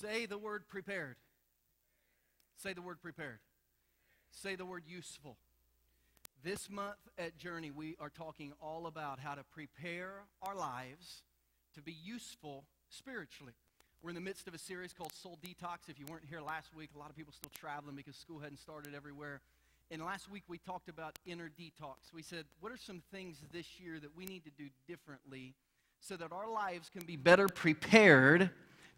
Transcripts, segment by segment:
Say the word prepared. Say the word prepared. Say the word useful. This month at Journey, we are talking all about how to prepare our lives to be useful spiritually. We're in the midst of a series called Soul Detox. If you weren't here last week, a lot of people still traveling because school hadn't started everywhere. And last week we talked about inner detox. We said, what are some things this year that we need to do differently so that our lives can be better prepared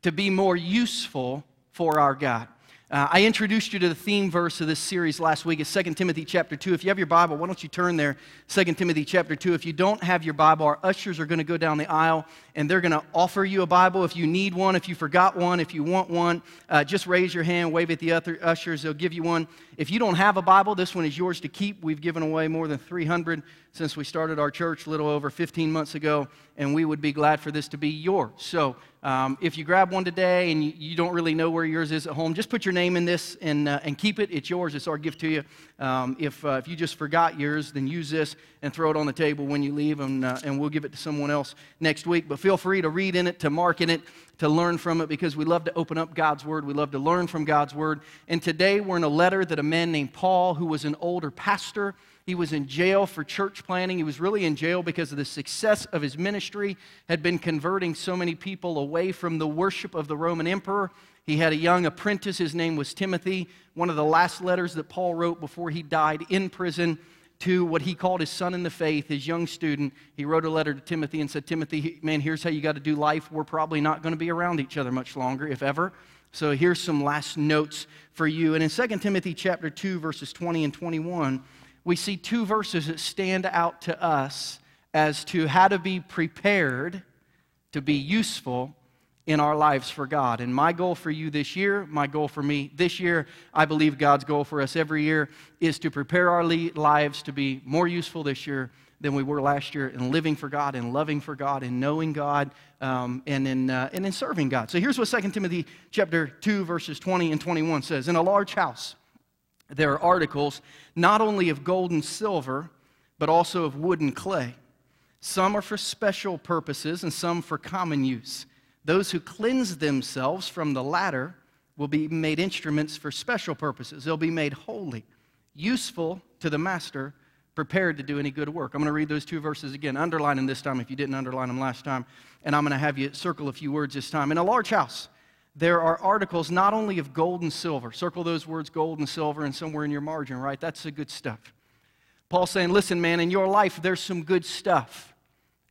to be more useful for our God? Uh, I introduced you to the theme verse of this series last week. It's 2 Timothy chapter 2. If you have your Bible, why don't you turn there? 2 Timothy chapter 2. If you don't have your Bible, our ushers are going to go down the aisle and they're going to offer you a Bible if you need one, if you forgot one, if you want one. Uh, just raise your hand, wave at the other ushers, they'll give you one. If you don't have a Bible, this one is yours to keep. We've given away more than 300 since we started our church a little over 15 months ago, and we would be glad for this to be yours. So um, if you grab one today and you, you, don't really know where yours is at home, just put your name in this and, uh, and keep it. It's yours. It's our gift to you. Um, if, uh, if you just forgot yours, then use this and throw it on the table when you leave, and, uh, and we'll give it to someone else next week. But feel free to read in it, to mark in it, to learn from it, because we love to open up God's Word. We love to learn from God's Word. And today we're in a letter that a man named Paul, who was an older pastor, he was in jail for church planting. He was really in jail because of the success of his ministry, had been converting so many people away from the worship of the Roman emperor. He had a young apprentice. His name was Timothy. One of the last letters that Paul wrote before he died in prison to what he called his son in the faith, his young student. He wrote a letter to Timothy and said, Timothy, man, here's how you got to do life. We're probably not going to be around each other much longer, if ever. So here's some last notes for you. And in 2 Timothy chapter 2, verses 20 and 21, we see two verses that stand out to us as to how to be prepared to be useful in our lives for God. And my goal for you this year, my goal for me this year, I believe God's goal for us every year is to prepare our lives to be more useful this year than we were last year in living for God and loving for God and knowing God um, and, in, uh, and in serving God. So here's what 2 Timothy chapter 2 verses 20 and 21 says. In a large house there are articles not only of gold and silver, but also of wood and clay. Some are for special purposes and some for common use. Those who cleanse themselves from the latter will be made instruments for special purposes. They'll be made holy, useful to the master, prepared to do any good work. I'm going to read those two verses again, underline them this time if you didn't underline them last time, and I'm going to have you circle a few words this time. In a large house, there are articles not only of gold and silver. Circle those words gold and silver and somewhere in your margin, right? That's the good stuff. Paul's saying, listen, man, in your life, there's some good stuff.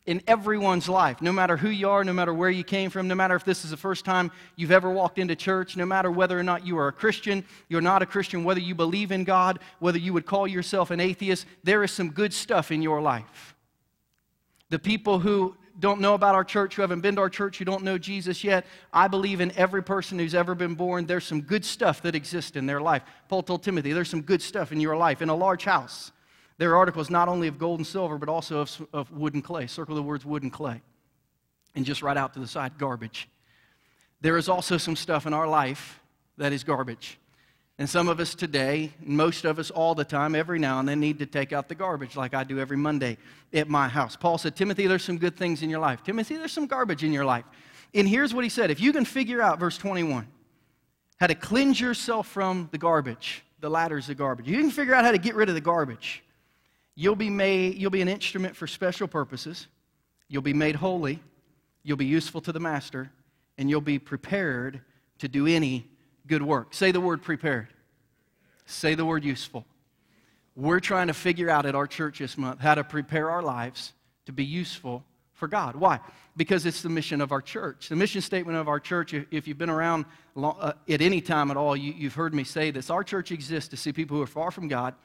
In everyone's life, no matter who you are, no matter where you came from, no matter if this is the first time you've ever walked into church, no matter whether or not you are a Christian, you're not a Christian, whether you believe in God, whether you would call yourself an atheist, there is some good stuff in your life. The people who don't know about our church, who haven't been to our church, who don't know Jesus yet, I believe in every person who's ever been born, there's some good stuff that exists in their life. Paul told Timothy, there's some good stuff in your life. In a large house, there are articles not only of gold and silver, but also of, of wood and clay. Circle the words wood and clay. And just right out to the side, garbage. There is also some stuff in our life that is garbage. And some of us today, most of us all the time, every now and then, need to take out the garbage like I do every Monday at my house. Paul said, Timothy, there's some good things in your life. Timothy, there's some garbage in your life. And here's what he said if you can figure out, verse 21, how to cleanse yourself from the garbage, the latter's the garbage, you can figure out how to get rid of the garbage. You'll be, made, you'll be an instrument for special purposes. You'll be made holy. You'll be useful to the master. And you'll be prepared to do any good work. Say the word prepared. Say the word useful. We're trying to figure out at our church this month how to prepare our lives to be useful for God. Why? Because it's the mission of our church. The mission statement of our church, if you've been around uh, at any time at all, you've heard me say this. Our church exists to see people who are far from God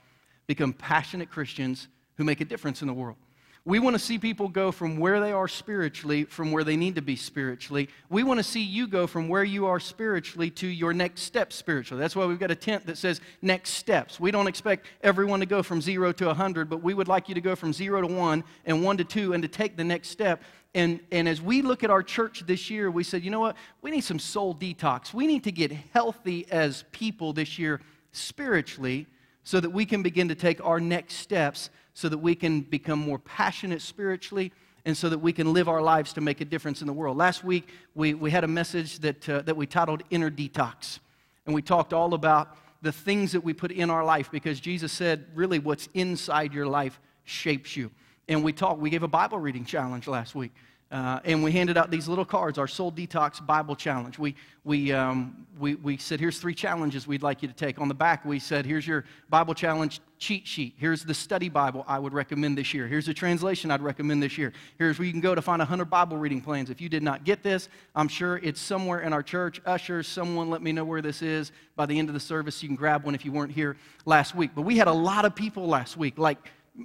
become passionate Christians who make a difference in the world. We want to see people go from where they are spiritually, from where they need to be spiritually. We want to see you go from where you are spiritually to your next step spiritually. That's why we've got a tent that says next steps. We don't expect everyone to go from zero to 100, but we would like you to go from zero to one and one to two and to take the next step. And, and as we look at our church this year, we said, you know what? We need some soul detox. We need to get healthy as people this year spiritually so that we can begin to take our next steps so that we can become more passionate spiritually and so that we can live our lives to make a difference in the world. Last week, we, we had a message that, uh, that we titled Inner Detox. And we talked all about the things that we put in our life because Jesus said, really, what's inside your life shapes you. And we talked, we gave a Bible reading challenge last week. Uh, and we handed out these little cards, our Soul Detox Bible Challenge. We, we, um, we, we said, here's three challenges we'd like you to take. On the back, we said, here's your Bible Challenge cheat sheet. Here's the study Bible I would recommend this year. Here's a translation I'd recommend this year. Here's where you can go to find 100 Bible reading plans. If you did not get this, I'm sure it's somewhere in our church. Ushers, someone let me know where this is. By the end of the service, you can grab one if you weren't here last week. But we had a lot of people last week, like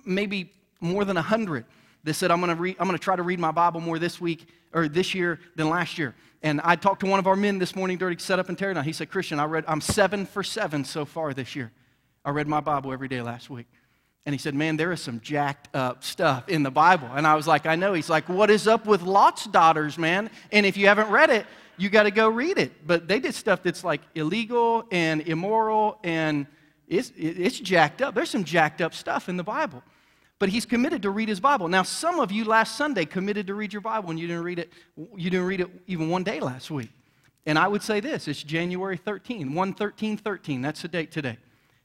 maybe more than 100 that said, I'm going to I'm to try to read my Bible more this week or this year than last year. And I talked to one of our men this morning during setup and teardown. He said, Christian, I read, I'm seven for seven so far this year. I read my Bible every day last week. And he said, Man, there is some jacked up stuff in the Bible. And I was like, I know. He's like, What is up with Lot's daughters, man? And if you haven't read it, you got to go read it. But they did stuff that's like illegal and immoral and it's, it's jacked up. There's some jacked up stuff in the Bible but he's committed to read his Bible. Now, some of you last Sunday committed to read your Bible and you didn't read it, you didn't read it even one day last week. And I would say this it's January 13, 1 13 13. That's the date today.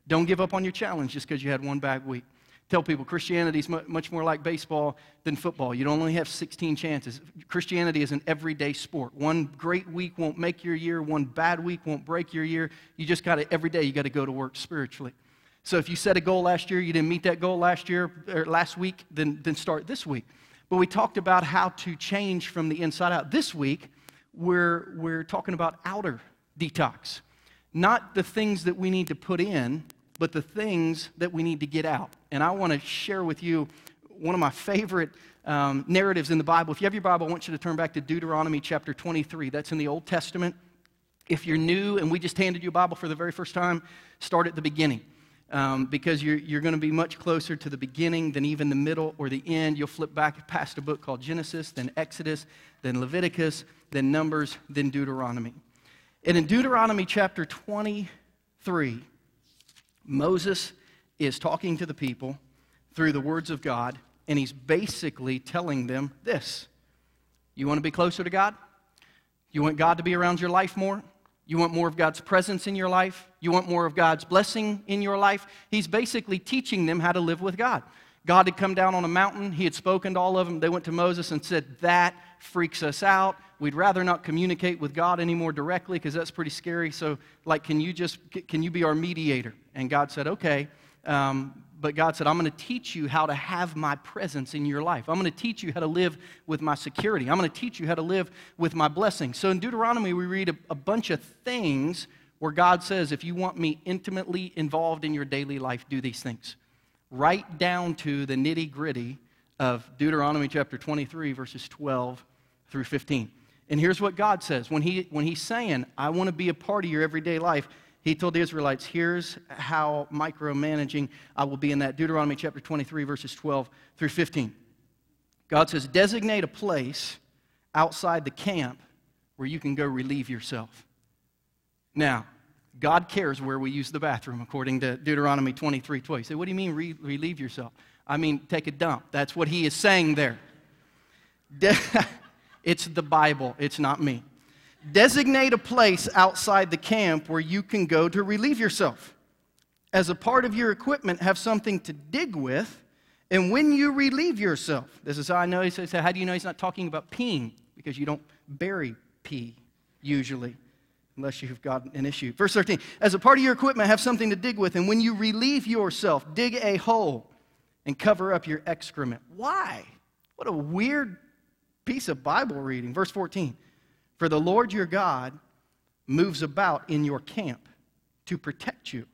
Don't give up on your challenge just because you had one bad week. Tell people Christianity is much more like baseball than football. You don't only have 16 chances. Christianity is an everyday sport. One great week won't make your year, one bad week won't break your year. You just got to, every day, you got to go to work spiritually. So if you set a goal last year, you didn't meet that goal last year or last week, then, then start this week. But we talked about how to change from the inside out. This week, we're, we're talking about outer detox. Not the things that we need to put in, but the things that we need to get out. And I want to share with you one of my favorite um, narratives in the Bible. If you have your Bible, I want you to turn back to Deuteronomy chapter 23. That's in the Old Testament. If you're new and we just handed you a Bible for the very first time, start at the beginning um, because you're, you're going to be much closer to the beginning than even the middle or the end. You'll flip back past a book called Genesis, then Exodus, then Leviticus, then Numbers, then Deuteronomy. And in Deuteronomy chapter 23, Moses is talking to the people through the words of God, and he's basically telling them this You want to be closer to God? You want God to be around your life more? You want more of God's presence in your life? You want more of God's blessing in your life? He's basically teaching them how to live with God. God had come down on a mountain. He had spoken to all of them. They went to Moses and said, That freaks us out. We'd rather not communicate with God anymore directly because that's pretty scary. So, like, can you just, can you be our mediator? And God said, Okay. Um, but God said, I'm going to teach you how to have my presence in your life. I'm going to teach you how to live with my security. I'm going to teach you how to live with my blessing. So in Deuteronomy, we read a, a bunch of things where God says, if you want me intimately involved in your daily life, do these things. Right down to the nitty gritty of Deuteronomy chapter 23, verses 12 through 15. And here's what God says when, he, when He's saying, I want to be a part of your everyday life, he told the Israelites, here's how micromanaging I will be in that. Deuteronomy chapter 23, verses 12 through 15. God says, designate a place outside the camp where you can go relieve yourself. Now, God cares where we use the bathroom, according to Deuteronomy 23 12. You say, what do you mean re- relieve yourself? I mean, take a dump. That's what he is saying there. De- it's the Bible, it's not me. Designate a place outside the camp where you can go to relieve yourself. As a part of your equipment, have something to dig with. And when you relieve yourself, this is how I know he says, How do you know he's not talking about peeing? Because you don't bury pee usually, unless you've got an issue. Verse 13 As a part of your equipment, have something to dig with. And when you relieve yourself, dig a hole and cover up your excrement. Why? What a weird piece of Bible reading. Verse 14 for the Lord your God moves about in your camp to protect you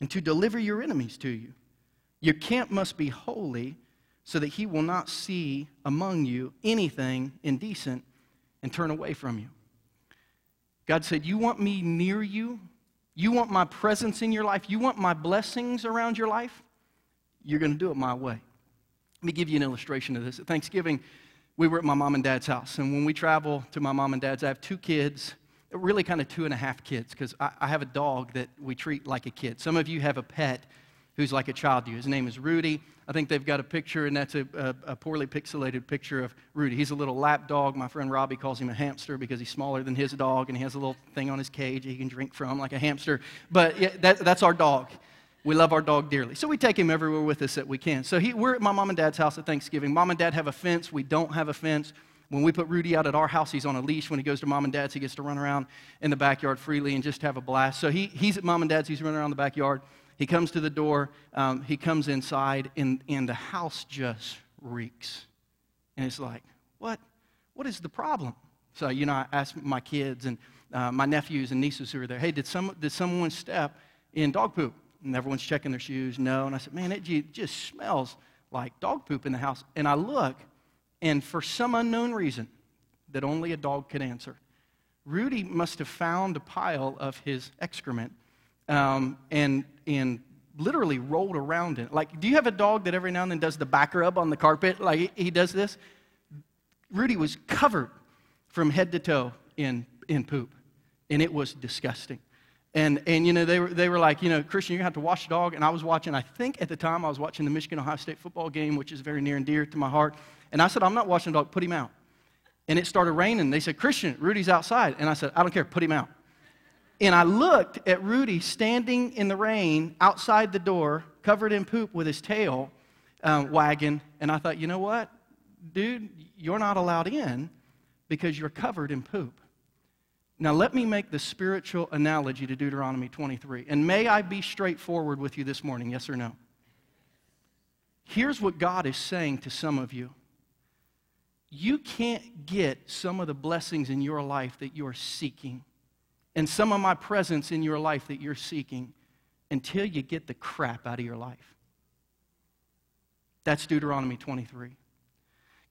and to deliver your enemies to you. Your camp must be holy so that he will not see among you anything indecent and turn away from you. God said, You want me near you? You want my presence in your life? You want my blessings around your life? You're going to do it my way. Let me give you an illustration of this. At Thanksgiving, we were at my mom and dad's house. And when we travel to my mom and dad's, I have two kids, really kind of two and a half kids, because I, I, have a dog that we treat like a kid. Some of you have a pet who's like a child to you. His name is Rudy. I think they've got a picture, and that's a, a, a, poorly pixelated picture of Rudy. He's a little lap dog. My friend Robbie calls him a hamster because he's smaller than his dog, and he has a little thing on his cage he can drink from like a hamster. But yeah, that, that's our dog. We love our dog dearly. So we take him everywhere with us that we can. So he, we're at my mom and dad's house at Thanksgiving. Mom and dad have a fence. We don't have a fence. When we put Rudy out at our house, he's on a leash. When he goes to mom and dad's, he gets to run around in the backyard freely and just have a blast. So he, he's at mom and dad's, he's running around the backyard. He comes to the door, um, he comes inside, and, and the house just reeks. And it's like, what? What is the problem? So, you know, I asked my kids and uh, my nephews and nieces who are there, hey, did, some, did someone step in dog poop? And everyone's checking their shoes. No. And I said, man, it just smells like dog poop in the house. And I look, and for some unknown reason that only a dog could answer, Rudy must have found a pile of his excrement um, and, and literally rolled around in it. Like, do you have a dog that every now and then does the back rub on the carpet? Like, he does this? Rudy was covered from head to toe in, in poop, and it was disgusting. And, and you know, they were, they were like, you know, Christian, you're going to have to watch the dog. And I was watching, I think at the time I was watching the Michigan Ohio State football game, which is very near and dear to my heart. And I said, I'm not watching the dog, put him out. And it started raining. They said, Christian, Rudy's outside. And I said, I don't care, put him out. And I looked at Rudy standing in the rain outside the door, covered in poop with his tail um, wagging. And I thought, you know what? Dude, you're not allowed in because you're covered in poop. Now, let me make the spiritual analogy to Deuteronomy 23. And may I be straightforward with you this morning, yes or no? Here's what God is saying to some of you you can't get some of the blessings in your life that you're seeking and some of my presence in your life that you're seeking until you get the crap out of your life. That's Deuteronomy 23.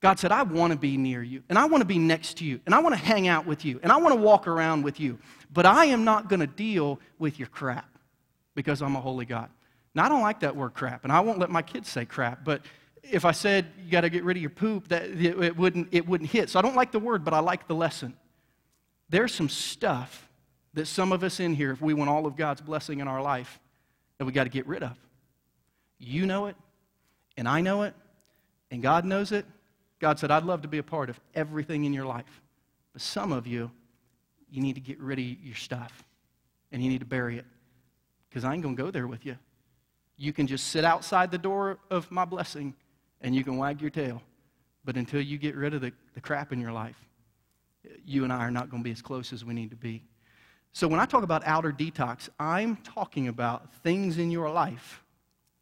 God said, I want to be near you, and I want to be next to you, and I want to hang out with you, and I want to walk around with you, but I am not going to deal with your crap because I'm a holy God. Now, I don't like that word crap, and I won't let my kids say crap, but if I said you got to get rid of your poop, that it wouldn't, it wouldn't hit. So I don't like the word, but I like the lesson. There's some stuff that some of us in here, if we want all of God's blessing in our life, that we got to get rid of. You know it, and I know it, and God knows it. God said, I'd love to be a part of everything in your life. But some of you, you need to get rid of your stuff, and you need to bury it, because I ain't going to go there with you. You can just sit outside the door of my blessing, and you can wag your tail. But until you get rid of the, the crap in your life, you and I are not going to be as close as we need to be. So when I talk about outer detox, I'm talking about things in your life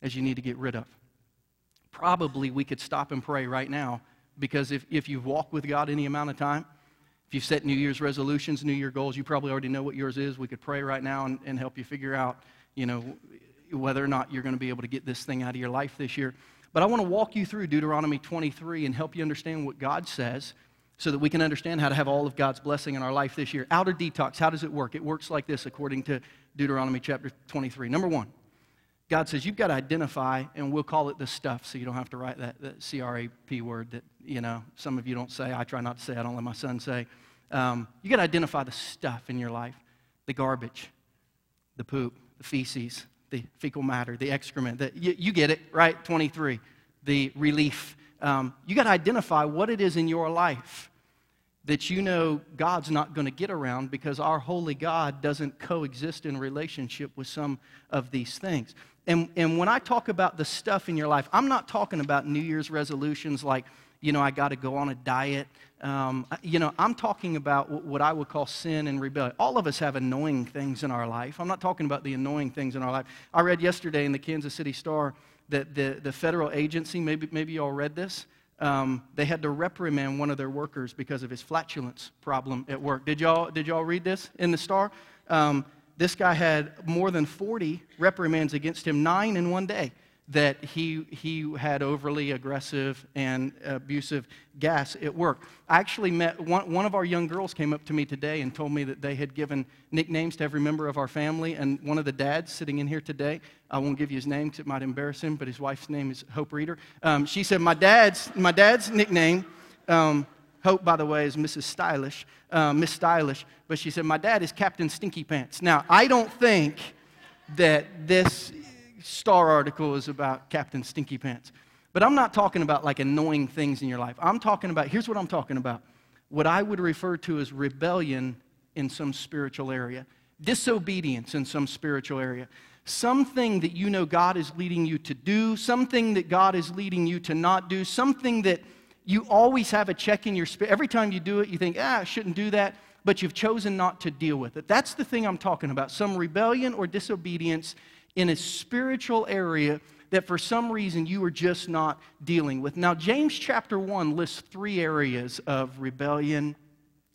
as you need to get rid of. Probably we could stop and pray right now because if, if you've walked with God any amount of time, if you've set New Year's resolutions, New Year goals, you probably already know what yours is. We could pray right now and, and help you figure out, you know, whether or not you're going to be able to get this thing out of your life this year. But I want to walk you through Deuteronomy 23 and help you understand what God says so that we can understand how to have all of God's blessing in our life this year. Outer detox, how does it work? It works like this according to Deuteronomy chapter 23. Number one, God says you've got to identify, and we'll call it the stuff, so you don't have to write that, that C-R-A-P word that, you know, some of you don't say. I try not to say. I don't let my son say. Um, you got to identify the stuff in your life, the garbage, the poop, the feces, the fecal matter, the excrement. The, you, you get it, right? 23. The relief um, you got to identify what it is in your life that you know God's not going to get around because our holy God doesn't coexist in relationship with some of these things. And, and when I talk about the stuff in your life, I'm not talking about New Year's resolutions like, you know, I got to go on a diet. Um, you know, I'm talking about what I would call sin and rebellion. All of us have annoying things in our life. I'm not talking about the annoying things in our life. I read yesterday in the Kansas City Star that the, the federal agency, maybe, maybe you all read this, um, they had to reprimand one of their workers because of his flatulence problem at work. Did y'all, did y'all read this in the Star? Um, this guy had more than 40 reprimands against him, nine in one day that he, he had overly aggressive and abusive gas at work. I actually met one, one of our young girls came up to me today and told me that they had given nicknames to every member of our family. And one of the dads sitting in here today, I won't give you his name because it might embarrass him, but his wife's name is Hope Reader. Um, she said, My dad's, my dad's nickname, um, Hope, by the way, is Mrs. Stylish, uh, Miss Stylish, but she said, My dad is Captain Stinky Pants. Now, I don't think that this star article is about Captain Stinky Pants. But I'm not talking about like annoying things in your life. I'm talking about, here's what I'm talking about what I would refer to as rebellion in some spiritual area, disobedience in some spiritual area, something that you know God is leading you to do, something that God is leading you to not do, something that you always have a check in your spirit. Every time you do it, you think, ah, I shouldn't do that, but you've chosen not to deal with it. That's the thing I'm talking about some rebellion or disobedience in a spiritual area that for some reason you are just not dealing with. Now, James chapter 1 lists three areas of rebellion,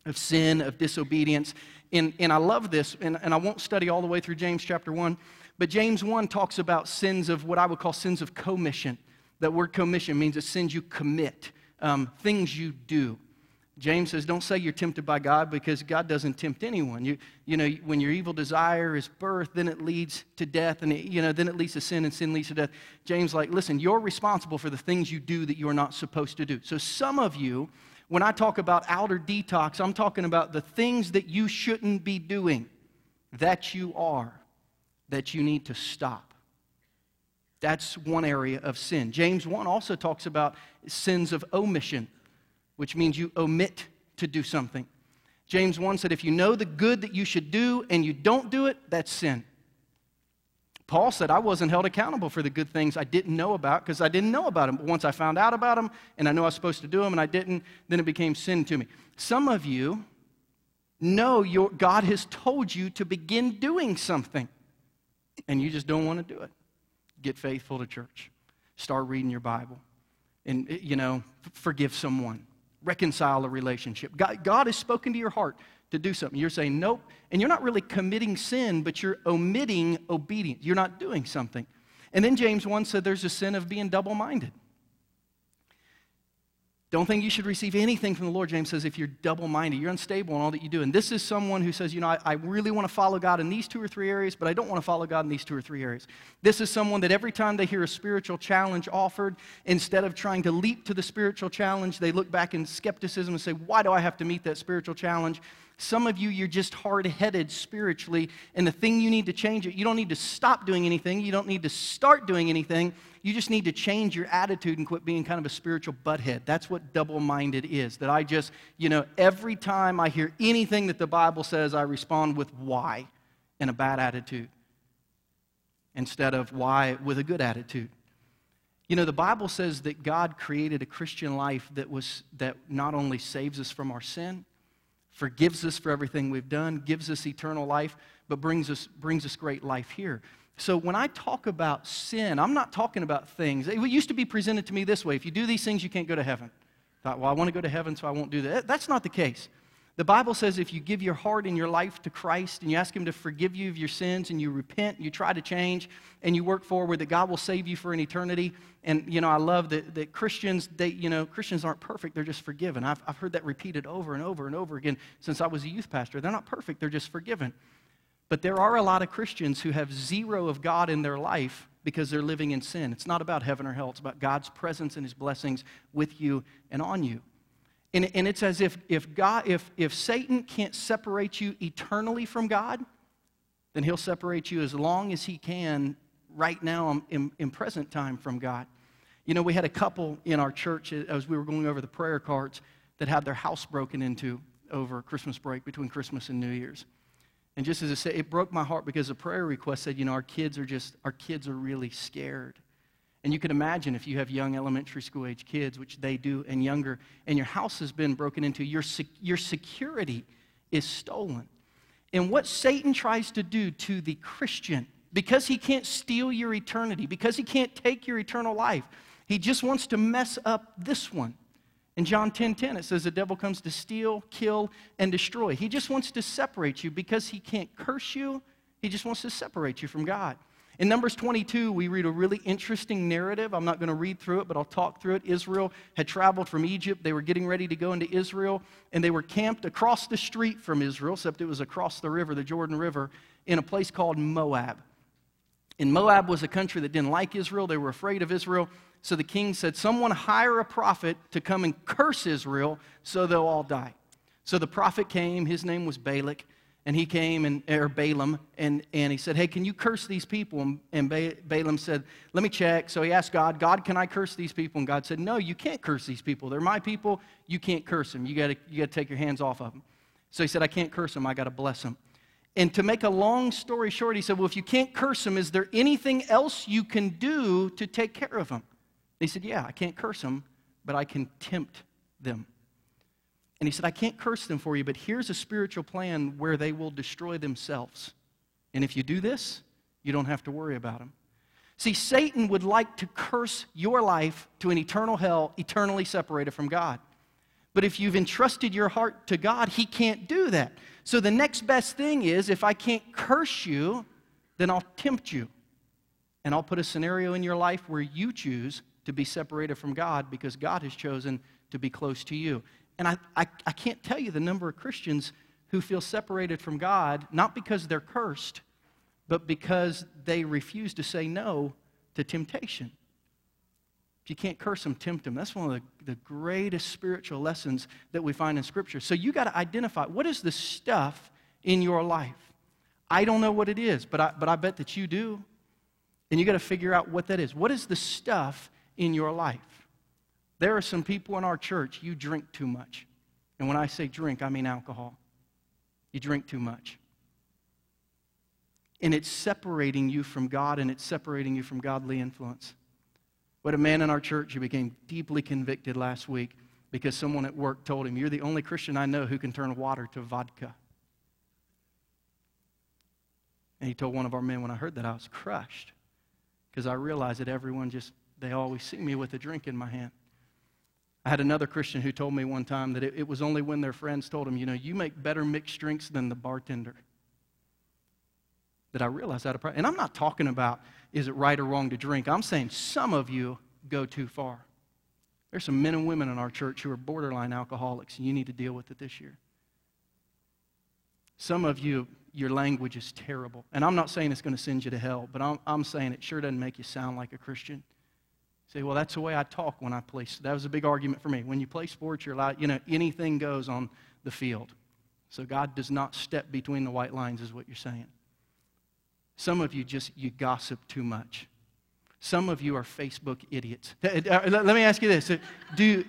of sin, of disobedience. And, and I love this, and, and I won't study all the way through James chapter 1, but James 1 talks about sins of what I would call sins of commission. That word commission means it's sins you commit, um, things you do. James says, don't say you're tempted by God because God doesn't tempt anyone. You, you know, when your evil desire is birth, then it leads to death, and it, you know, then it leads to sin, and sin leads to death. James, like, listen, you're responsible for the things you do that you're not supposed to do. So some of you, when I talk about outer detox, I'm talking about the things that you shouldn't be doing, that you are, that you need to stop. That's one area of sin. James 1 also talks about sins of omission which means you omit to do something. James 1 said, if you know the good that you should do and you don't do it, that's sin. Paul said, I wasn't held accountable for the good things I didn't know about because I didn't know about them. But once I found out about them and I knew I was supposed to do them and I didn't, then it became sin to me. Some of you know your, God has told you to begin doing something and you just don't want to do it. Get faithful to church, start reading your Bible, and, you know, forgive someone reconcile a relationship. God, God has spoken to your heart to do something. You're saying nope, and you're not really committing sin, but you're omitting obedience. You're not doing something. And then James 1 said there's a sin of being double minded. Don't think you should receive anything from the Lord, James says, if you're double minded. You're unstable in all that you do. And this is someone who says, you know, I, I, really want to follow God in these two or three areas, but I don't want to follow God in these two or three areas. This is someone that every time they hear a spiritual challenge offered, instead of trying to leap to the spiritual challenge, they look back in skepticism and say, why do I have to meet that spiritual challenge? Some of you, you're just hard headed spiritually, and the thing you need to change it, you don't need to stop doing anything, you don't need to start doing anything you just need to change your attitude and quit being kind of a spiritual butthead. That's what double minded is. That I just, you know, every time I hear anything that the Bible says, I respond with why in a bad attitude instead of why with a good attitude. You know, the Bible says that God created a Christian life that, was, that not only saves us from our sin, forgives us for everything we've done, gives us eternal life, but brings us, brings us great life here. So when I talk about sin, I'm not talking about things. It used to be presented to me this way if you do these things, you can't go to heaven. I thought, well, I want to go to heaven, so I won't do that. That's not the case. The Bible says if you give your heart and your life to Christ and you ask Him to forgive you of your sins and you repent, and you try to change, and you work forward, that God will save you for an eternity. And, you know, I love that, that Christians, they, you know, Christians aren't perfect, they're just forgiven. I've, I've heard that repeated over and over and over again since I was a youth pastor. They're not perfect, they're just forgiven. But there are a lot of Christians who have zero of God in their life because they're living in sin. It's not about heaven or hell, it's about God's presence and his blessings with you and on you. And, and it's as if, if, God, if, if Satan can't separate you eternally from God, then he'll separate you as long as he can right now in, in present time from God. You know, we had a couple in our church as we were going over the prayer cards that had their house broken into over Christmas break between Christmas and New Year's. And just as I said, it broke my heart because the prayer request said, you know, our kids are just, our kids are really scared. And you can imagine if you have young elementary school age kids, which they do, and younger, and your house has been broken into, your, your security is stolen. And what Satan tries to do to the Christian, because he can't steal your eternity, because he can't take your eternal life, he just wants to mess up this one. In John 10 10, it says the devil comes to steal, kill, and destroy. He just wants to separate you because he can't curse you. He just wants to separate you from God. In Numbers 22, we read a really interesting narrative. I'm not going to read through it, but I'll talk through it. Israel had traveled from Egypt. They were getting ready to go into Israel, and they were camped across the street from Israel, except it was across the river, the Jordan River, in a place called Moab. And Moab was a country that didn't like Israel. They were afraid of Israel. So the king said, Someone hire a prophet to come and curse Israel so they'll all die. So the prophet came, his name was Balak, and he came and or Balaam and, and he said, Hey, can you curse these people? And, and ba- Balaam said, Let me check. So he asked God, God, can I curse these people? And God said, No, you can't curse these people. They're my people. You can't curse them. You got you to take your hands off of them. So he said, I can't curse them. I got to bless them. And to make a long story short, he said, Well, if you can't curse them, is there anything else you can do to take care of them? He said, Yeah, I can't curse them, but I can tempt them. And he said, I can't curse them for you, but here's a spiritual plan where they will destroy themselves. And if you do this, you don't have to worry about them. See, Satan would like to curse your life to an eternal hell, eternally separated from God. But if you've entrusted your heart to God, he can't do that. So the next best thing is if I can't curse you, then I'll tempt you. And I'll put a scenario in your life where you choose to be separated from God because God has chosen to be close to you. And I, I, I can't tell you the number of Christians who feel separated from God, not because they're cursed, but because they refuse to say no to temptation. If you can't curse them, tempt them. That's one of the, the greatest spiritual lessons that we find in Scripture. So you got to identify what is the stuff in your life. I don't know what it is, but I, but I bet that you do. And you got to figure out what that is. What is the stuff in your life? There are some people in our church, you drink too much. And when I say drink, I mean alcohol. You drink too much. And it's separating you from God and it's separating you from godly influence. But a man in our church who became deeply convicted last week because someone at work told him, You're the only Christian I know who can turn water to vodka. And he told one of our men, when I heard that, I was crushed because I realized that everyone just, they always see me with a drink in my hand. I had another Christian who told me one time that it, it was only when their friends told him, you know, you make better mixed drinks than the bartender. That I realized that. And I'm not talking about is it right or wrong to drink. I'm saying some of you go too far. There's some men and women in our church who are borderline alcoholics, and you need to deal with it this year. Some of you, your language is terrible. And I'm not saying it's going to send you to hell, but I'm, I'm saying it sure doesn't make you sound like a Christian. Say, well, that's the way I talk when I play. That was a big argument for me. When you play sports, you're allowed, you know, anything goes on the field. So God does not step between the white lines, is what you're saying. Some of you just, you gossip too much. Some of you are Facebook idiots. Let me ask you this. Do,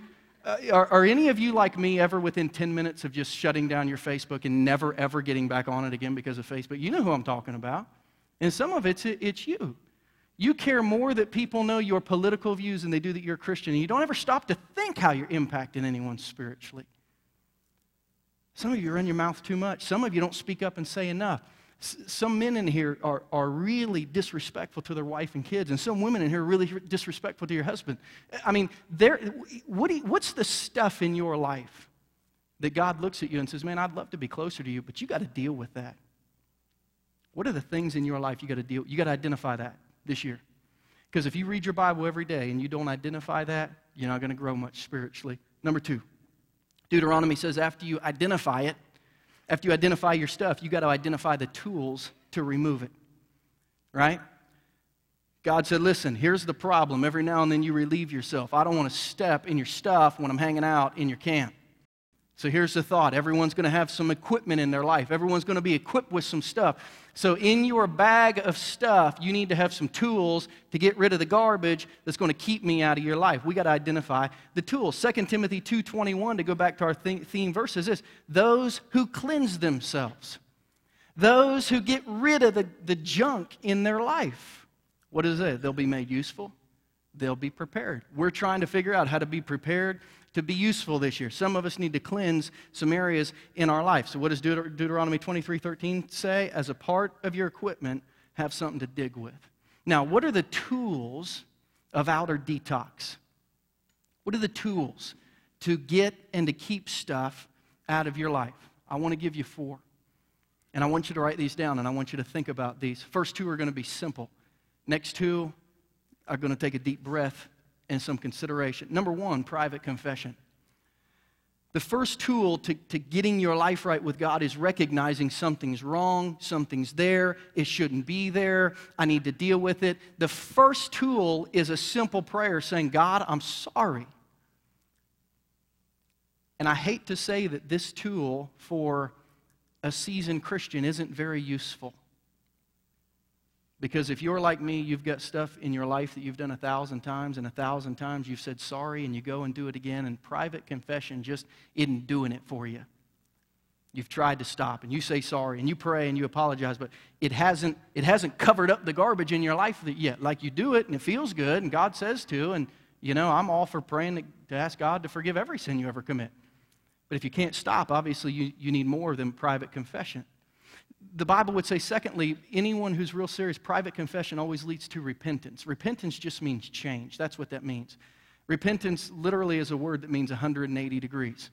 uh, are, are, any of you like me ever within 10 minutes of just shutting down your Facebook and never ever getting back on it again because of Facebook? You know who I'm talking about. And some of it's, it's you. You care more that people know your political views than they do that you're a Christian. And you don't ever stop to think how you're impacting anyone spiritually. Some of you run your mouth too much. Some of you don't speak up and say enough. some men in here are, are really disrespectful to their wife and kids, and some women in here are really disrespectful to your husband. I mean, what you, what's the stuff in your life that God looks at you and says, Man, I'd love to be closer to you, but you got to deal with that? What are the things in your life you got to deal? You got to identify that this year. Because if you read your Bible every day and you don't identify that, you're not going to grow much spiritually. Number two, Deuteronomy says after you identify it, after you identify your stuff, you got to identify the tools to remove it. Right? God said, Listen, here's the problem. Every now and then you relieve yourself. I don't want to step in your stuff when I'm hanging out in your camp. So here's the thought everyone's going to have some equipment in their life, everyone's going to be equipped with some stuff. So, in your bag of stuff, you need to have some tools to get rid of the garbage that's going to keep me out of your life. We got to identify the tools. 2 Timothy 2:21 to go back to our theme verse is this: those who cleanse themselves. Those who get rid of the, the junk in their life. What is it? They'll be made useful. They'll be prepared. We're trying to figure out how to be prepared to be useful this year. Some of us need to cleanse some areas in our life. So, what does Deut- Deuteronomy 23 13 say? As a part of your equipment, have something to dig with. Now, what are the tools of outer detox? What are the tools to get and to keep stuff out of your life? I want to give you four. And I want you to write these down and I want you to think about these. First two are going to be simple. Next two are going to take a deep breath and some consideration. Number one, private confession. The first tool to, to getting your life right with God is recognizing something's wrong, something's there, it shouldn't be there, I need to deal with it. The first tool is a simple prayer saying, God, I'm sorry. And I hate to say that this tool for a seasoned Christian isn't very useful. Because if you're like me, you've got stuff in your life that you've done a thousand times, and a thousand times you've said sorry, and you go and do it again, and private confession just isn't doing it for you. You've tried to stop, and you say sorry, and you pray, and you apologize, but it hasn't, it hasn't covered up the garbage in your life yet. Like you do it, and it feels good, and God says to, and you know, I'm all for praying to ask God to forgive every sin you ever commit. But if you can't stop, obviously you, you need more than private confession the Bible would say, secondly, anyone who's real serious, private confession always leads to repentance. Repentance just means change. That's what that means. Repentance literally is a word that means 180 degrees.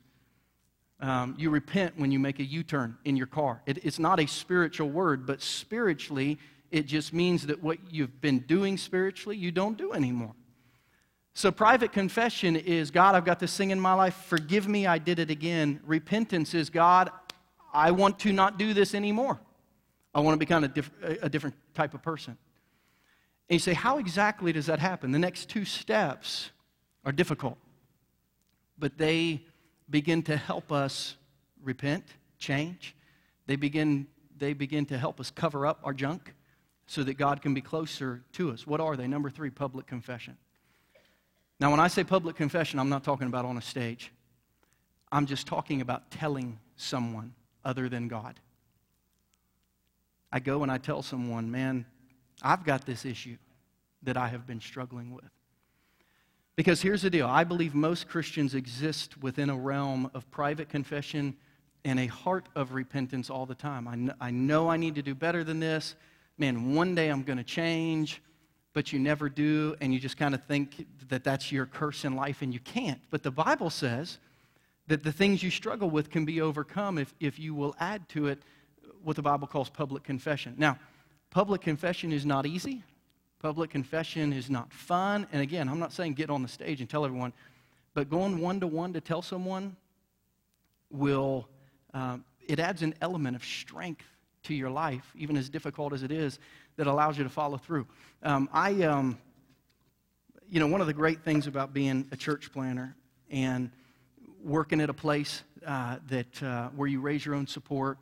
Um, you repent when you make a U turn in your car. It, it's not a spiritual word, but spiritually, it just means that what you've been doing spiritually, you don't do anymore. So, private confession is God, I've got this thing in my life. Forgive me, I did it again. Repentance is God, I want to not do this anymore. I want to become a, diff- a different type of person. And you say, how exactly does that happen? The next two steps are difficult, but they begin to help us repent, change. They begin, they begin to help us cover up our junk so that God can be closer to us. What are they? Number three, public confession. Now, when I say public confession, I'm not talking about on a stage. I'm just talking about telling someone other than God. I go and I tell someone, man, I've got this issue that I have been struggling with. Because here's the deal I believe most Christians exist within a realm of private confession and a heart of repentance all the time. I, kn- I know I need to do better than this. Man, one day I'm going to change, but you never do, and you just kind of think that that's your curse in life, and you can't. But the Bible says that the things you struggle with can be overcome if, if you will add to it what the Bible calls public confession. Now, public confession is not easy. Public confession is not fun. And again, I'm not saying get on the stage and tell everyone, but going one to one to tell someone will, um, it adds an element of strength to your life, even as difficult as it is, that allows you to follow through. Um, I, um, you know, one of the great things about being a church planter and working at a place uh, that, uh, where you raise your own support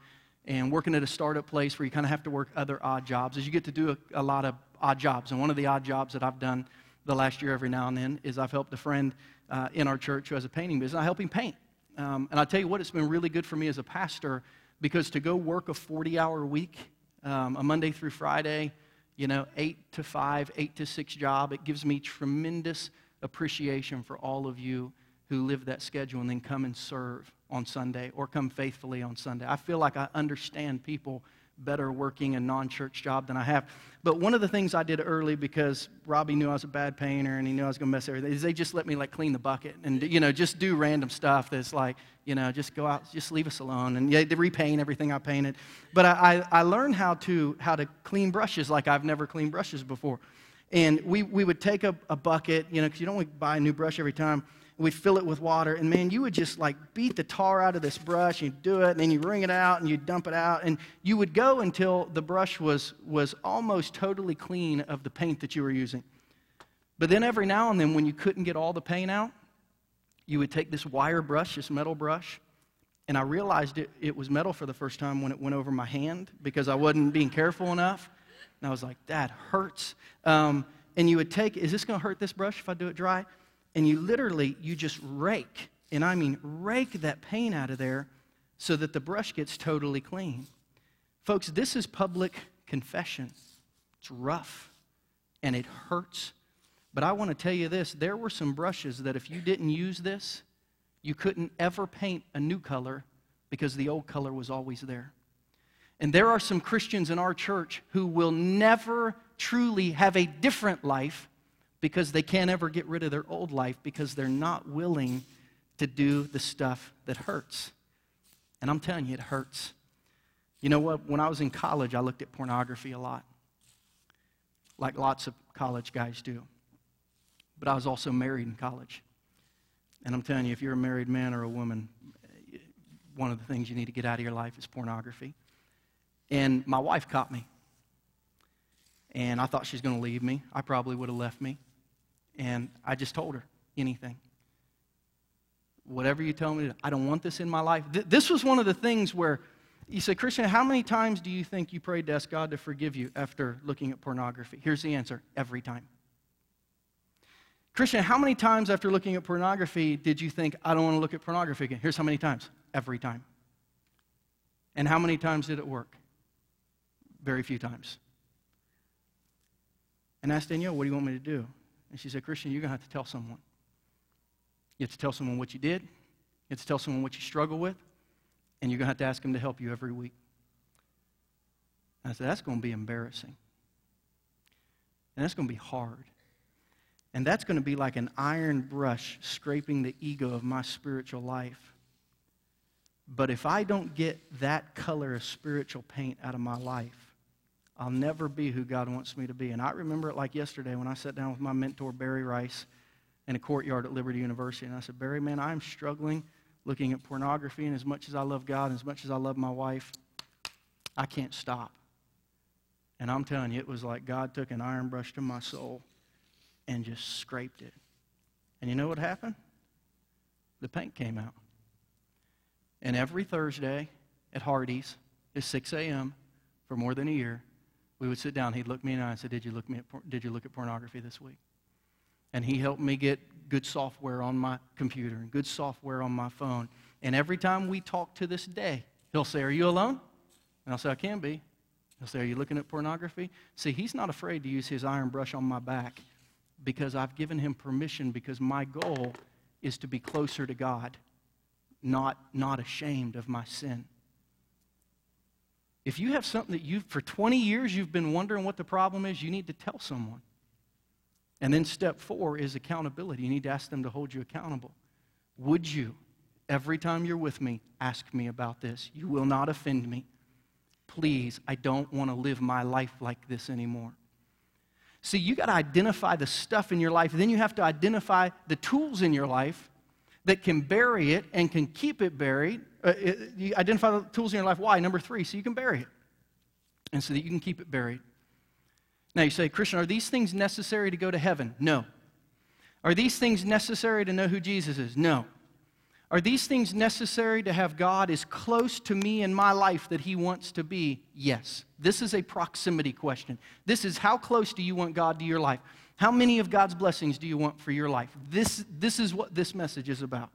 and working at a startup place where you kind of have to work other odd jobs is you get to do a, a, lot of odd jobs. And one of the odd jobs that I've done the last year every now and then is I've helped a friend uh, in our church who has a painting business. I help him paint. Um, and I tell you what, it's been really good for me as a pastor because to go work a 40 hour week, um, a Monday through Friday, you know, eight to five, eight to six job, it gives me tremendous appreciation for all of you who live that schedule and then come and serve on Sunday or come faithfully on Sunday. I feel like I understand people better working a non church job than I have. But one of the things I did early because Robbie knew I was a bad painter and he knew I was going to mess everything is they just let me like clean the bucket and, you know, just do random stuff that's like, you know, just go out, just leave us alone. And yeah, they repaint everything I painted. But I, I, I learned how to, how to clean brushes like I've never cleaned brushes before. And we, we would take a, a bucket, you know, because you don't want to buy a new brush every time we'd fill it with water, and man, you would just like beat the tar out of this brush, and you'd do it, and then you wring it out, and you dump it out, and you would go until the brush was, was almost totally clean of the paint that you were using. But then every now and then, when you couldn't get all the paint out, you would take this wire brush, this metal brush, and I realized it, it was metal for the first time when it went over my hand because I wasn't being careful enough. And I was like, that hurts. Um, and you would take, is this going to hurt this brush if I do it dry? And you literally you just rake and i mean rake that paint out of there so that the brush gets totally clean. Folks this is public confession. It's rough and it hurts. But i want to tell you this there were some brushes that if you didn't use this you couldn't ever paint a new color because the old color was always there. And there are some christians in our church who will never truly have a different life because they can't ever get rid of their old life because they're not willing to do the stuff that hurts. And I'm telling you, it hurts. You know what? When I was in college, I looked at pornography a lot, like lots of college guys do. But I was also married in college. And I'm telling you, if you're a married man or a woman, one of the things you need to get out of your life is pornography. And my wife caught me. And I thought she was going to leave me. I probably would have left me. And I just told her anything. Whatever you tell me, I don't want this in my life. Th- this was one of the things where You say, Christian, how many times do you think you prayed to ask God to forgive you after looking at pornography? Here's the answer every time. Christian, how many times after looking at pornography did you think, I don't want to look at pornography again? Here's how many times every time. And how many times did it work? Very few times. And asked Danielle, What do you want me to do? And she said, Christian, you're going to have to tell someone. You have to tell someone what you did, you have to tell someone what you struggle with, and you're going to have to ask them to help you every week. And I said, That's going to be embarrassing. And that's going to be hard. And that's going to be like an iron brush scraping the ego of my spiritual life. But if I don't get that color of spiritual paint out of my life, I'll never be who God wants me to be. And I remember it like yesterday when I sat down with my mentor, Barry Rice, in a courtyard at Liberty University. And I said, Barry, man, I'm struggling looking at pornography. And as much as I love God, and as much as I love my wife, I can't stop. And I'm telling you, it was like God took an iron brush to my soul and just scraped it. And you know what happened? The paint came out. And every Thursday at Hardee's at 6 a.m. for more than a year, we would sit down. He'd look me in the eye and say, did you, look me at, did you look at pornography this week? And he helped me get good software on my computer and good software on my phone. And every time we talk to this day, he'll say, Are you alone? And I'll say, I can be. He'll say, Are you looking at pornography? See, he's not afraid to use his iron brush on my back because I've given him permission because my goal is to be closer to God, not, not ashamed of my sin. If you have something that you've, for 20 years, you've been wondering what the problem is, you need to tell someone. And then step four is accountability. You need to ask them to hold you accountable. Would you, every time you're with me, ask me about this? You will not offend me. Please, I don't want to live my life like this anymore. See, you got to identify the stuff in your life. Then you have to identify the tools in your life that can bury it and can keep it buried uh, you identify the tools in your life. Why? Number three, so you can bury it. And so that you can keep it buried. Now you say, Christian, are these things necessary to go to heaven? No. Are these things necessary to know who Jesus is? No. Are these things necessary to have God as close to me in my life that He wants to be? Yes. This is a proximity question. This is how close do you want God to your life? How many of God's blessings do you want for your life? This, this is what this message is about.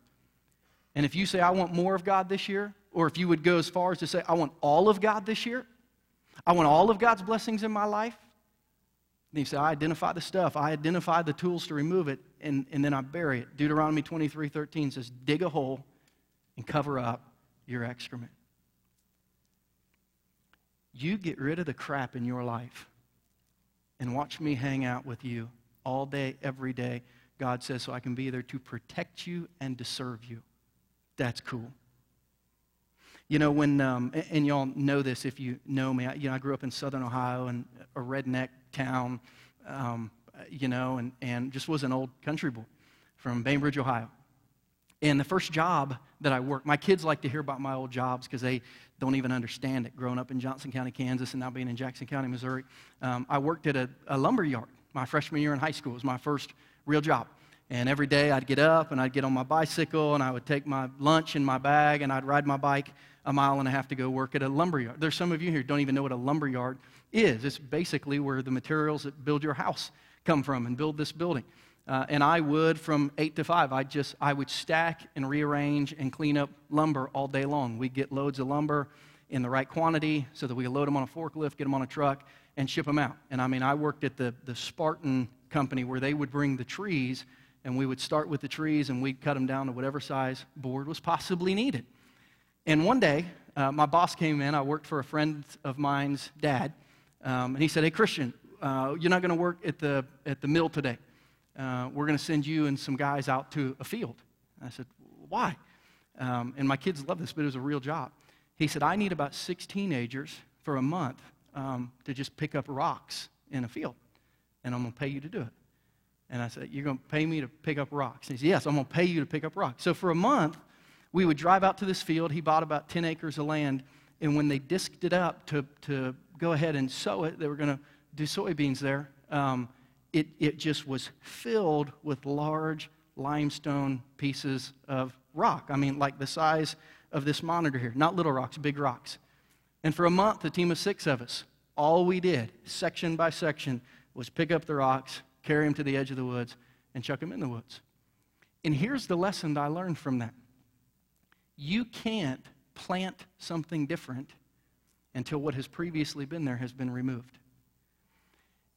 And if you say, I want more of God this year, or if you would go as far as to say, I want all of God this year, I want all of God's blessings in my life, then you say, I identify the stuff, I identify the tools to remove it, and, and then I bury it. Deuteronomy 23 13 says, Dig a hole and cover up your excrement. You get rid of the crap in your life and watch me hang out with you all day, every day. God says, so I can be there to protect you and to serve you. That's cool. You know, when, um, and y'all know this if you know me, I, you know, I grew up in southern Ohio in a redneck town, um, you know, and, and just was an old country boy from Bainbridge, Ohio. And the first job that I worked, my kids like to hear about my old jobs because they don't even understand it. Growing up in Johnson County, Kansas, and now being in Jackson County, Missouri, um, I worked at a, a lumber yard. My freshman year in high school was my first real job. And every day I'd get up and I'd get on my bicycle and I would take my lunch in my bag and I'd ride my bike a mile and a half to go work at a lumber yard. There's some of you here don't even know what a lumber yard is. It's basically where the materials that build your house come from and build this building. Uh, and I would, from eight to five, I just I would stack and rearrange and clean up lumber all day long. We'd get loads of lumber in the right quantity so that we could load them on a forklift, get them on a truck, and ship them out. And I mean, I worked at the the Spartan company where they would bring the trees and we would start with the trees and we'd cut them down to whatever size board was possibly needed. And one day, uh, my boss came in. I worked for a friend of mine's dad, um, and he said, "Hey, Christian, uh, you're not going to work at the at the mill today. Uh, we're going to send you and some guys out to a field." I said, "Why?" Um, and my kids love this, but it was a real job. He said, "I need about six teenagers for a month um, to just pick up rocks in a field, and I'm going to pay you to do it." And I said, You're going to pay me to pick up rocks? And he said, Yes, I'm going to pay you to pick up rocks. So for a month, we would drive out to this field. He bought about 10 acres of land. And when they disked it up to, to go ahead and sow it, they were going to do soybeans there. Um, it, it just was filled with large limestone pieces of rock. I mean, like the size of this monitor here. Not little rocks, big rocks. And for a month, a team of six of us, all we did, section by section, was pick up the rocks, carry him to the edge of the woods, and chuck him in the woods. And here's the lesson that I learned from that you can't plant something different until what has previously been there has been removed.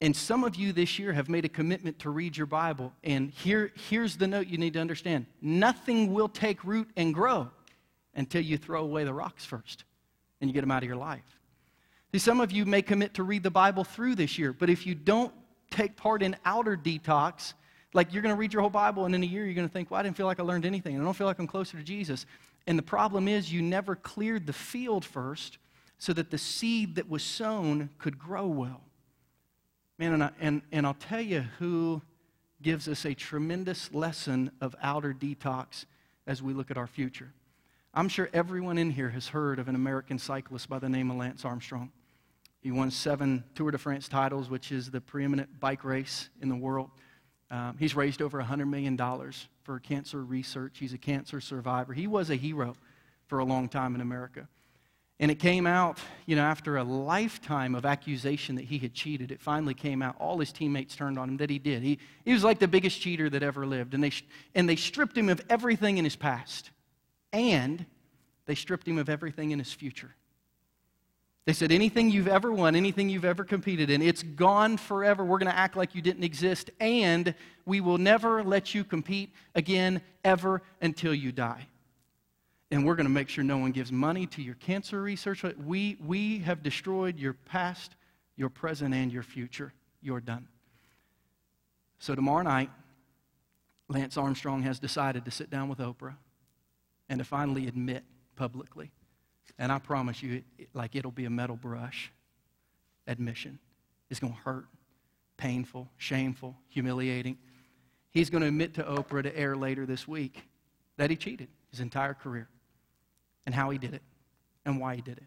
And some of you this year have made a commitment to read your Bible. And here, here's the note you need to understand nothing will take root and grow until you throw away the rocks first and you get them out of your life. See, some of you may commit to read the Bible through this year, but if you don't take part in outer detox, like you're going to read your whole Bible and in a year you're going to think, well, I didn't feel like I learned anything. I don't feel like I'm closer to Jesus. And the problem is you never cleared the field first so that the seed that was sown could grow well. Man, and, I, and, and I'll tell you who gives us a tremendous lesson of outer detox as we look at our future. I'm sure everyone in here has heard of an American cyclist by the name of Lance Armstrong. He won seven Tour de France titles, which is the preeminent bike race in the world. Um, he's raised over $100 million for cancer research. He's a cancer survivor. He was a hero for a long time in America. And it came out, you know, after a lifetime of accusation that he had cheated, it finally came out. All his teammates turned on him that he did. He, he was like the biggest cheater that ever lived. And they, and they stripped him of everything in his past. And they stripped him of everything in his future. They said, anything you've ever won, anything you've ever competed in, it's gone forever. We're going to act like you didn't exist, and we will never let you compete again, ever, until you die. And we're going to make sure no one gives money to your cancer research. We, we have destroyed your past, your present, and your future. You're done. So, tomorrow night, Lance Armstrong has decided to sit down with Oprah and to finally admit publicly and I promise you, it, like it'll be a metal brush admission. It's going to hurt, painful, shameful, humiliating. He's going to admit to Oprah to air later this week that he cheated his entire career and how he did it and why he did it.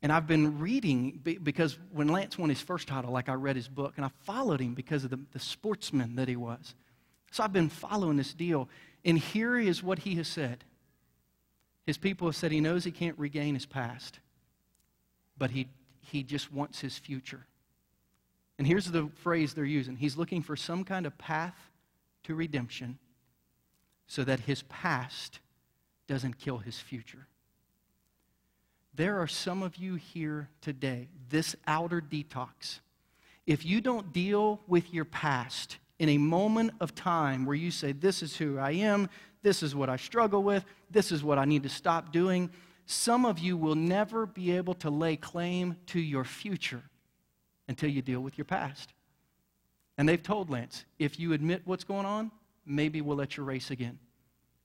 And I've been reading because when Lance won his first title, like I read his book, and I followed him because of the, the sportsman that he was. So I've been following this deal. And here is what he has said his people have said he knows he can't regain his past, but he, he just wants his future. And here's the phrase they're using He's looking for some kind of path to redemption so that his past doesn't kill his future. There are some of you here today, this outer detox. If you don't deal with your past in a moment of time where you say, This is who I am, this is what I struggle with. This is what I need to stop doing. Some of you will never be able to lay claim to your future until you deal with your past. And they've told Lance, if you admit what's going on, maybe we'll let you race again.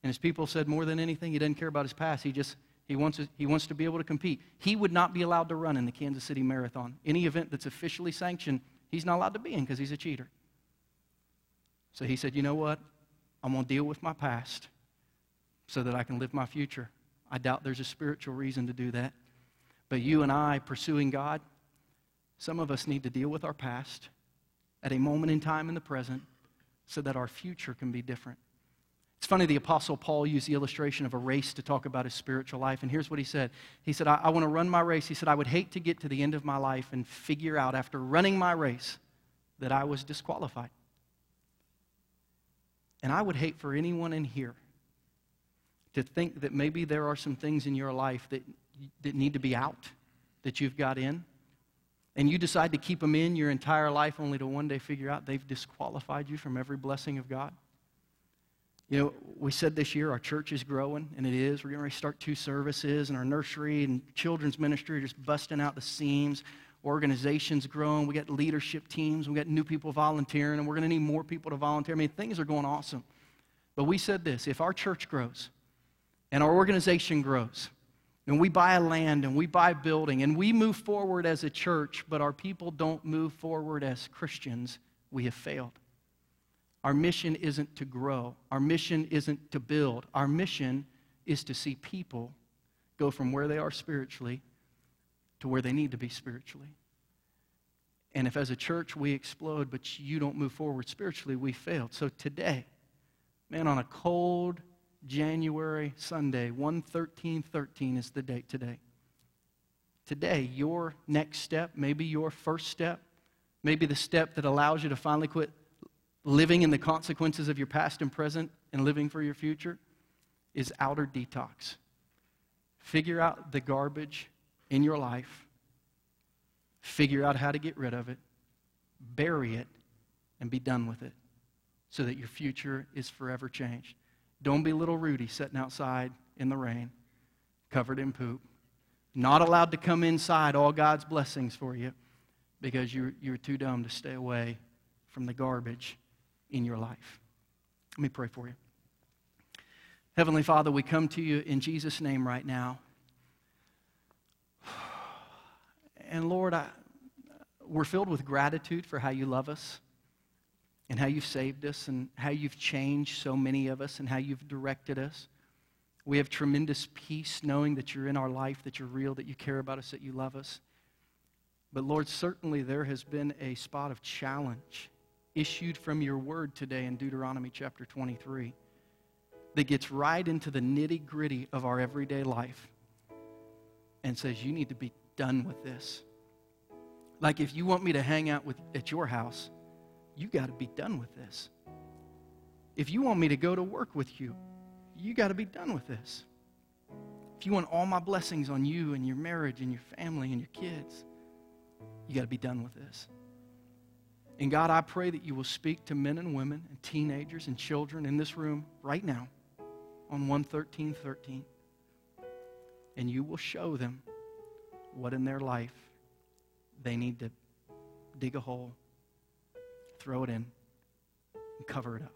And his people said more than anything, he doesn't care about his past. He just he wants, to, he wants to be able to compete. He would not be allowed to run in the Kansas City Marathon. Any event that's officially sanctioned, he's not allowed to be in because he's a cheater. So he said, You know what? I'm going to deal with my past so that I can live my future. I doubt there's a spiritual reason to do that. But you and I pursuing God, some of us need to deal with our past at a moment in time in the present so that our future can be different. It's funny, the Apostle Paul used the illustration of a race to talk about his spiritual life. And here's what he said He said, I, I want to run my race. He said, I would hate to get to the end of my life and figure out after running my race that I was disqualified. And I would hate for anyone in here to think that maybe there are some things in your life that, that need to be out, that you've got in, and you decide to keep them in your entire life only to one day figure out they've disqualified you from every blessing of God. You know, we said this year our church is growing, and it is. We're going to start two services, and our nursery and children's ministry are just busting out the seams organizations growing. We got leadership teams. We got new people volunteering, and we're going to need more people to volunteer. I mean, things are going awesome. But we said this if our church grows and our organization grows, and we buy a land and we buy building and we move forward as a church, but our people don't move forward as Christians, we have failed. Our mission isn't to grow, our mission isn't to build. Our mission is to see people go from where they are spiritually to where they need to be spiritually. And if as a church we explode, but you don't move forward spiritually, we failed. So today, man, on a cold January Sunday, 1 13 13 is the date today. today, your next step, maybe your first step, maybe the step that allows you to finally quit living in the consequences of your past and present and living for your future, is outer detox. Figure out the garbage in your life, figure out how to get rid of it, bury it, and be done with it so that your future is forever changed. Don't be little Rudy sitting outside in the rain, covered in poop, not allowed to come inside all God's blessings for you because you're, you're too dumb to stay away from the garbage in your life. Let me pray for you. Heavenly Father, we come to you in Jesus' name right now. And Lord, I, we're filled with gratitude for how you love us and how you've saved us and how you've changed so many of us and how you've directed us. We have tremendous peace knowing that you're in our life, that you're real, that you care about us, that you love us. But Lord, certainly there has been a spot of challenge issued from your word today in Deuteronomy chapter 23 that gets right into the nitty gritty of our everyday life and says, You need to be done with this. Like if you want me to hang out with, at your house, you got to be done with this. If you want me to go to work with you, you got to be done with this. If you want all my blessings on you and your marriage and your family and your kids, you got to be done with this. And God, I pray that you will speak to men and women and teenagers and children in this room right now on 11313. And you will show them what in their life they need to dig a hole, throw it in, and cover it up.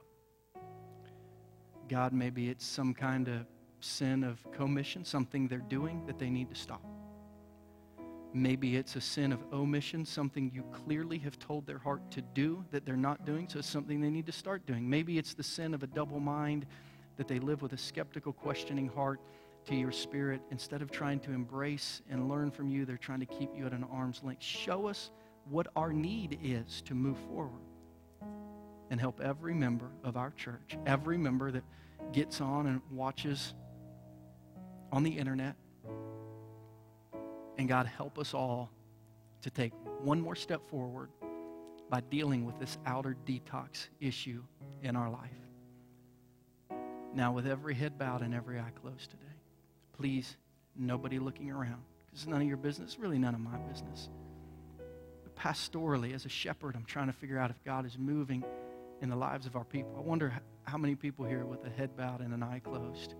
God, maybe it's some kind of sin of commission, something they're doing that they need to stop. Maybe it's a sin of omission, something you clearly have told their heart to do that they're not doing, so it's something they need to start doing. Maybe it's the sin of a double mind that they live with a skeptical, questioning heart to your spirit. Instead of trying to embrace and learn from you, they're trying to keep you at an arm's length. Show us what our need is to move forward and help every member of our church, every member that gets on and watches on the internet, and God, help us all to take one more step forward by dealing with this outer detox issue in our life. Now, with every head bowed and every eye closed today, please, nobody looking around, because it's none of your business, really none of my business. But pastorally, as a shepherd, I'm trying to figure out if God is moving in the lives of our people. I wonder how many people here with a head bowed and an eye closed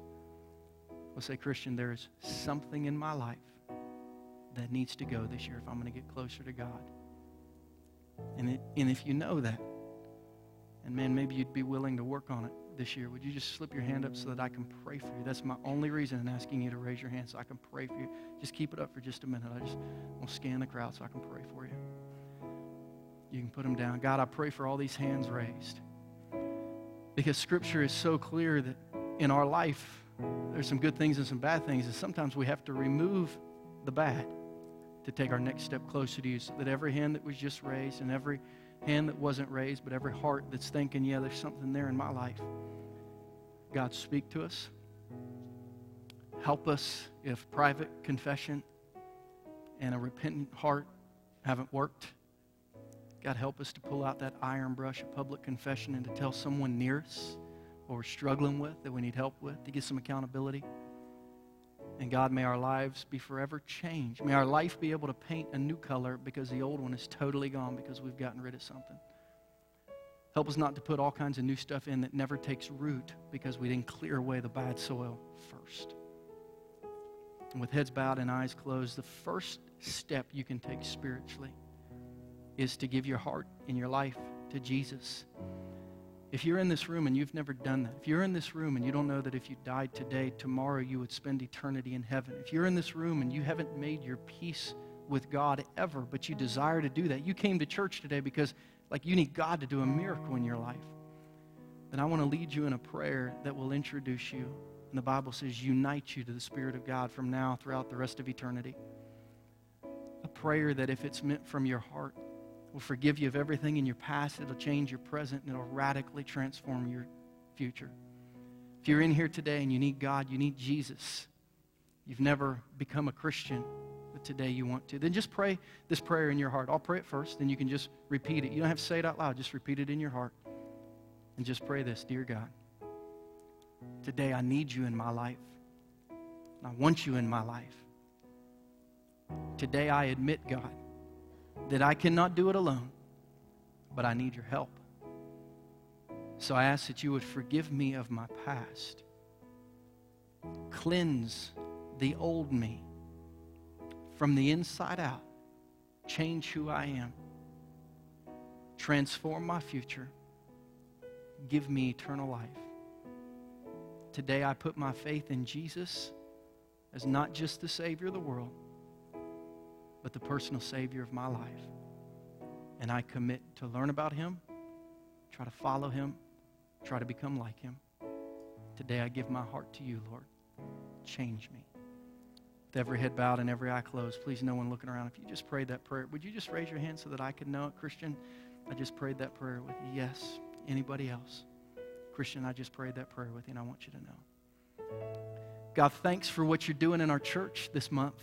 will say, Christian, there is something in my life that needs to go this year if I'm going to get closer to God. And, it, and if you know that, and man, maybe you'd be willing to work on it this year, would you just slip your hand up so that I can pray for you? That's my only reason in asking you to raise your hand so I can pray for you. Just keep it up for just a minute. I just want to scan the crowd so I can pray for you. You can put them down. God, I pray for all these hands raised. Because Scripture is so clear that in our life, there's some good things and some bad things, and sometimes we have to remove the bad to take our next step closer to you so that every hand that was just raised and every hand that wasn't raised, but every heart that's thinking, yeah, there's something there in my life. God, speak to us. Help us if private confession and a repentant heart haven't worked. God, help us to pull out that iron brush of public confession and to tell someone near us or struggling with, that we need help with, to get some accountability. And God, may our lives be forever changed. May our life be able to paint a new color because the old one is totally gone because we've gotten rid of something. Help us not to put all kinds of new stuff in that never takes root because we didn't clear away the bad soil first. And with heads bowed and eyes closed, the first step you can take spiritually is to give your heart and your life to Jesus. If you're in this room and you've never done that, if you're in this room and you don't know that if you died today, tomorrow you would spend eternity in heaven, if you're in this room and you haven't made your peace with God ever, but you desire to do that, you came to church today because like you need God to do a miracle in your life, then I want to lead you in a prayer that will introduce you. And the Bible says, unite you to the Spirit of God from now throughout the rest of eternity. A prayer that if it's meant from your heart, will forgive you of everything in your past. It'll change your present and it'll radically transform your future. If you're in here today and you need God, you need Jesus, you've never become a Christian, but today you want to. Then just pray this prayer in your heart. I'll pray it first, then you can just repeat it. You don't have to say it out loud, just repeat it in your heart. And just pray this Dear God, today I need you in my life. I want you in my life. Today I admit, God, that I cannot do it alone, but I need your help. So I ask that you would forgive me of my past, cleanse the old me from the inside out, change who I am, transform my future, give me eternal life. Today I put my faith in Jesus as not just the Savior of the world, but the personal Savior of my life. And I commit to learn about Him, try to follow Him, try to become like Him. Today I give my heart to you, Lord. Change me. With every head bowed and every eye closed, please, no one looking around. If you just prayed that prayer, would you just raise your hand so that I could know it? Christian, I just prayed that prayer with you. Yes. Anybody else? Christian, I just prayed that prayer with you, and I want you to know. God, thanks for what you're doing in our church this month.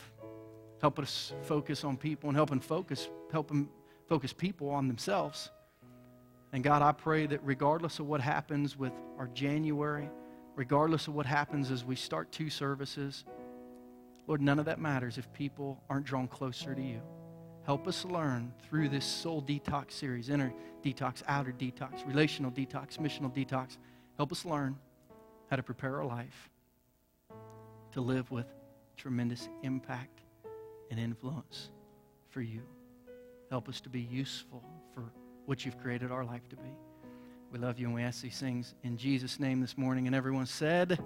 Help us focus on people and helping focus, helping focus people on themselves. And God, I pray that regardless of what happens with our January, regardless of what happens as we start two services, Lord, none of that matters if people aren't drawn closer to you. Help us learn through this soul detox series inner detox, outer detox, relational detox, missional detox. Help us learn how to prepare our life to live with tremendous impact and influence for you. Help us to be useful for what you've created our life to be. We love you and we ask these things in Jesus' name this morning. And everyone said,